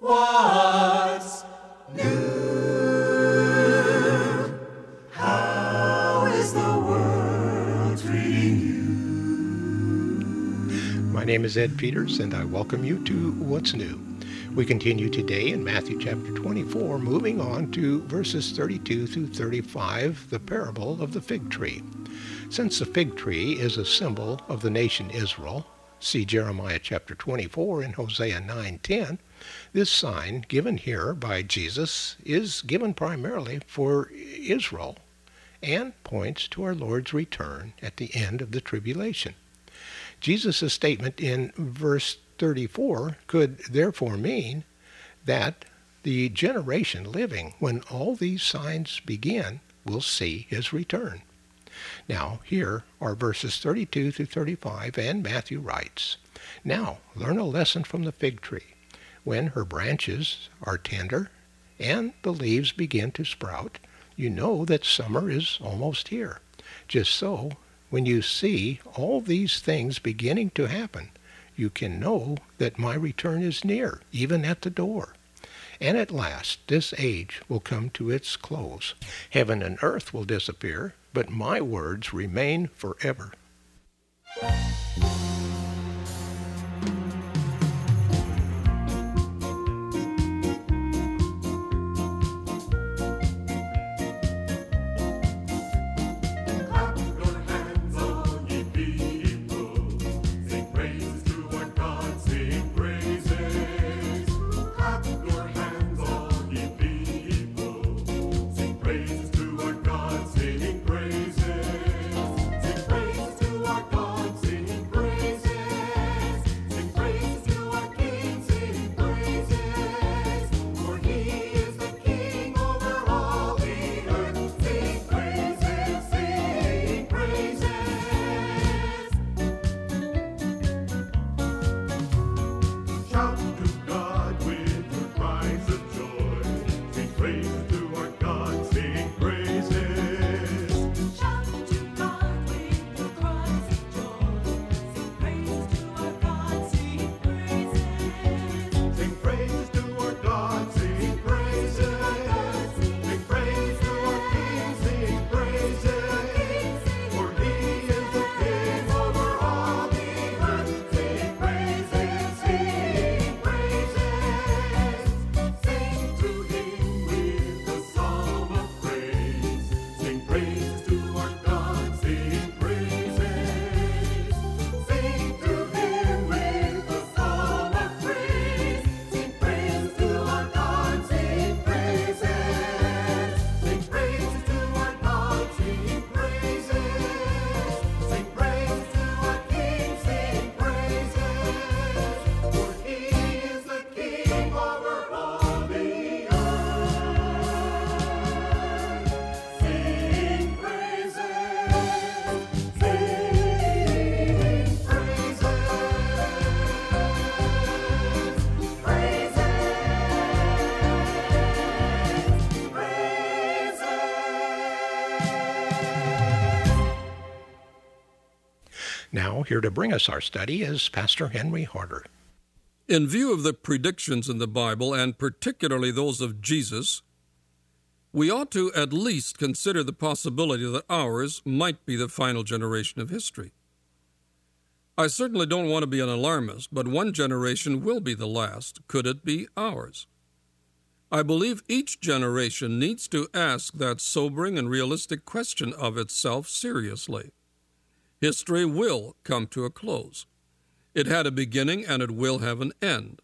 What's new? How is the world treating you? My name is Ed Peters, and I welcome you to What's New. We continue today in Matthew chapter 24, moving on to verses 32 through 35, the parable of the fig tree. Since the fig tree is a symbol of the nation Israel, see Jeremiah chapter 24 and Hosea 9:10, this sign given here by Jesus is given primarily for Israel and points to our Lord's return at the end of the tribulation. Jesus' statement in verse 34 could therefore mean that the generation living when all these signs begin will see his return. Now, here are verses 32 through 35, and Matthew writes, Now learn a lesson from the fig tree. When her branches are tender and the leaves begin to sprout, you know that summer is almost here. Just so, when you see all these things beginning to happen, you can know that my return is near, even at the door. And at last this age will come to its close. Heaven and earth will disappear, but my words remain forever. Now, here to bring us our study is Pastor Henry Harder. In view of the predictions in the Bible, and particularly those of Jesus, we ought to at least consider the possibility that ours might be the final generation of history. I certainly don't want to be an alarmist, but one generation will be the last. Could it be ours? I believe each generation needs to ask that sobering and realistic question of itself seriously. History will come to a close. It had a beginning and it will have an end.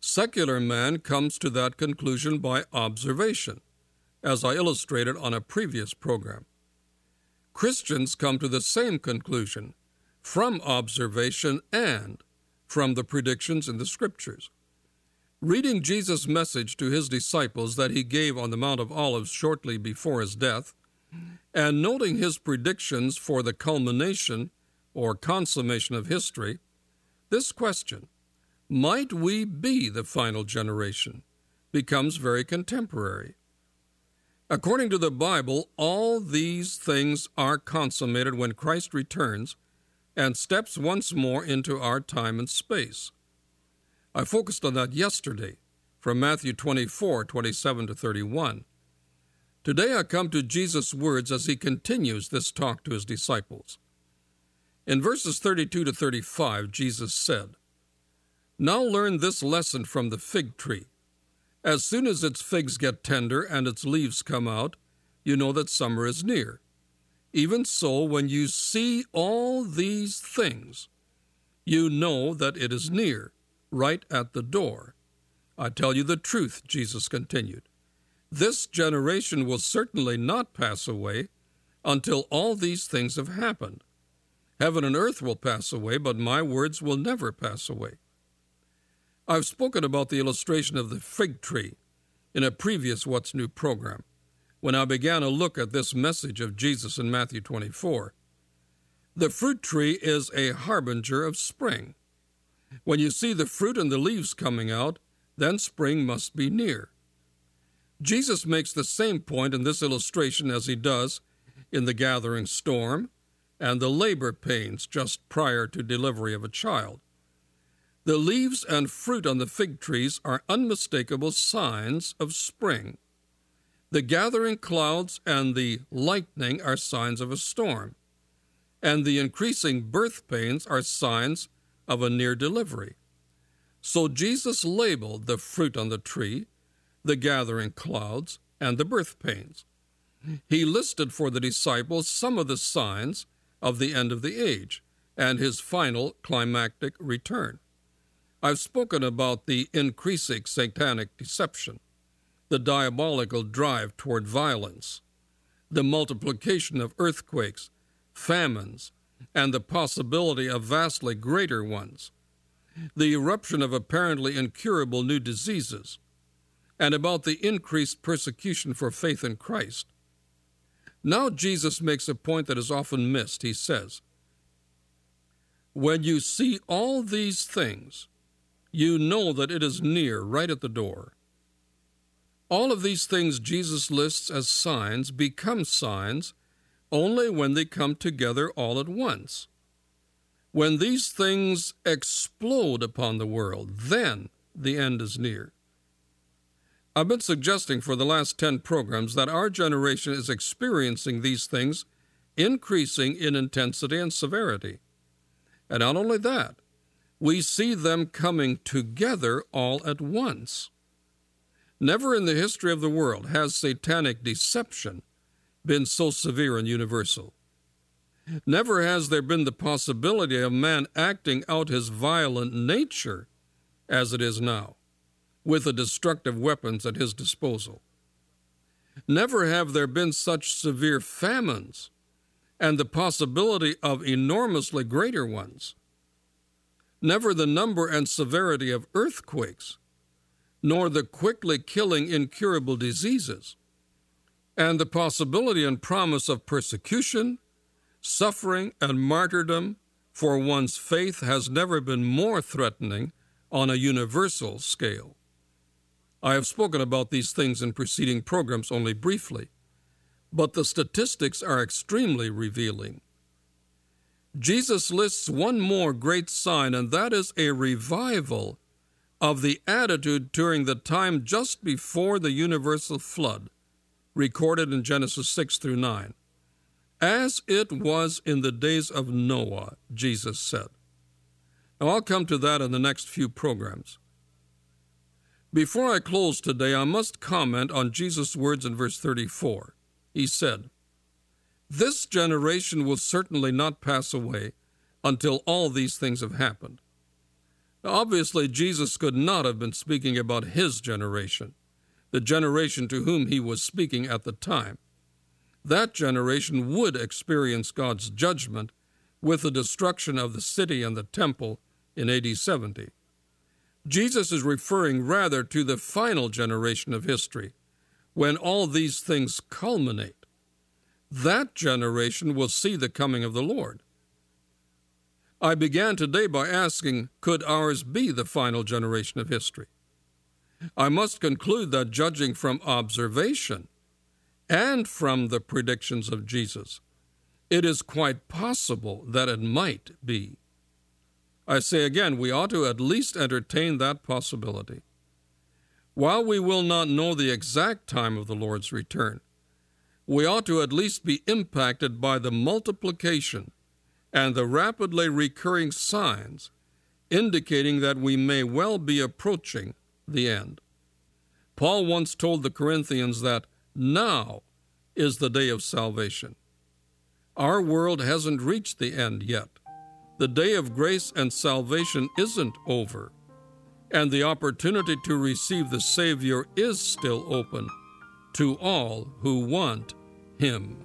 Secular man comes to that conclusion by observation, as I illustrated on a previous program. Christians come to the same conclusion from observation and from the predictions in the Scriptures. Reading Jesus' message to his disciples that he gave on the Mount of Olives shortly before his death, and noting his predictions for the culmination or consummation of history, this question, might we be the final generation, becomes very contemporary. According to the Bible, all these things are consummated when Christ returns and steps once more into our time and space. I focused on that yesterday from Matthew 24 27 to 31. Today I come to Jesus' words as he continues this talk to his disciples. In verses 32 to 35, Jesus said, Now learn this lesson from the fig tree. As soon as its figs get tender and its leaves come out, you know that summer is near. Even so, when you see all these things, you know that it is near, right at the door. I tell you the truth, Jesus continued. This generation will certainly not pass away until all these things have happened. Heaven and earth will pass away, but my words will never pass away. I've spoken about the illustration of the fig tree in a previous What's New program when I began a look at this message of Jesus in Matthew 24. The fruit tree is a harbinger of spring. When you see the fruit and the leaves coming out, then spring must be near. Jesus makes the same point in this illustration as he does in the gathering storm and the labor pains just prior to delivery of a child. The leaves and fruit on the fig trees are unmistakable signs of spring. The gathering clouds and the lightning are signs of a storm, and the increasing birth pains are signs of a near delivery. So Jesus labeled the fruit on the tree, the gathering clouds, and the birth pains. He listed for the disciples some of the signs of the end of the age and his final climactic return. I've spoken about the increasing satanic deception, the diabolical drive toward violence, the multiplication of earthquakes, famines, and the possibility of vastly greater ones, the eruption of apparently incurable new diseases, and about the increased persecution for faith in Christ. Now, Jesus makes a point that is often missed. He says, When you see all these things, you know that it is near, right at the door. All of these things Jesus lists as signs become signs only when they come together all at once. When these things explode upon the world, then the end is near. I've been suggesting for the last 10 programs that our generation is experiencing these things increasing in intensity and severity. And not only that, we see them coming together all at once. Never in the history of the world has satanic deception been so severe and universal. Never has there been the possibility of man acting out his violent nature as it is now, with the destructive weapons at his disposal. Never have there been such severe famines and the possibility of enormously greater ones. Never the number and severity of earthquakes, nor the quickly killing incurable diseases and the possibility and promise of persecution, suffering, and martyrdom for one's faith has never been more threatening on a universal scale. I have spoken about these things in preceding programs only briefly, but the statistics are extremely revealing. Jesus lists one more great sign, and that is a revival of the attitude during the time just before the universal flood recorded in Genesis 6 through 9. As it was in the days of Noah, Jesus said. Now, I'll come to that in the next few programs. Before I close today, I must comment on Jesus' words in verse 34. He said, This generation will certainly not pass away until all these things have happened. Now, obviously, Jesus could not have been speaking about his generation the generation to whom he was speaking at the time. That generation would experience God's judgment with the destruction of the city and the temple in AD 70. Jesus is referring rather to the final generation of history, when all these things culminate. That generation will see the coming of the Lord. I began today by asking, could ours be the final generation of history? I must conclude that judging from observation and from the predictions of Jesus, it is quite possible that it might be. I say again, we ought to at least entertain that possibility. While we will not know the exact time of the Lord's return, we ought to at least be impacted by the multiplication and the rapidly recurring signs indicating that we may well be approaching the end. Paul once told the Corinthians that now is the day of salvation. Our world hasn't reached the end yet. The day of grace and salvation isn't over, and the opportunity to receive the Savior is still open to all who want Him.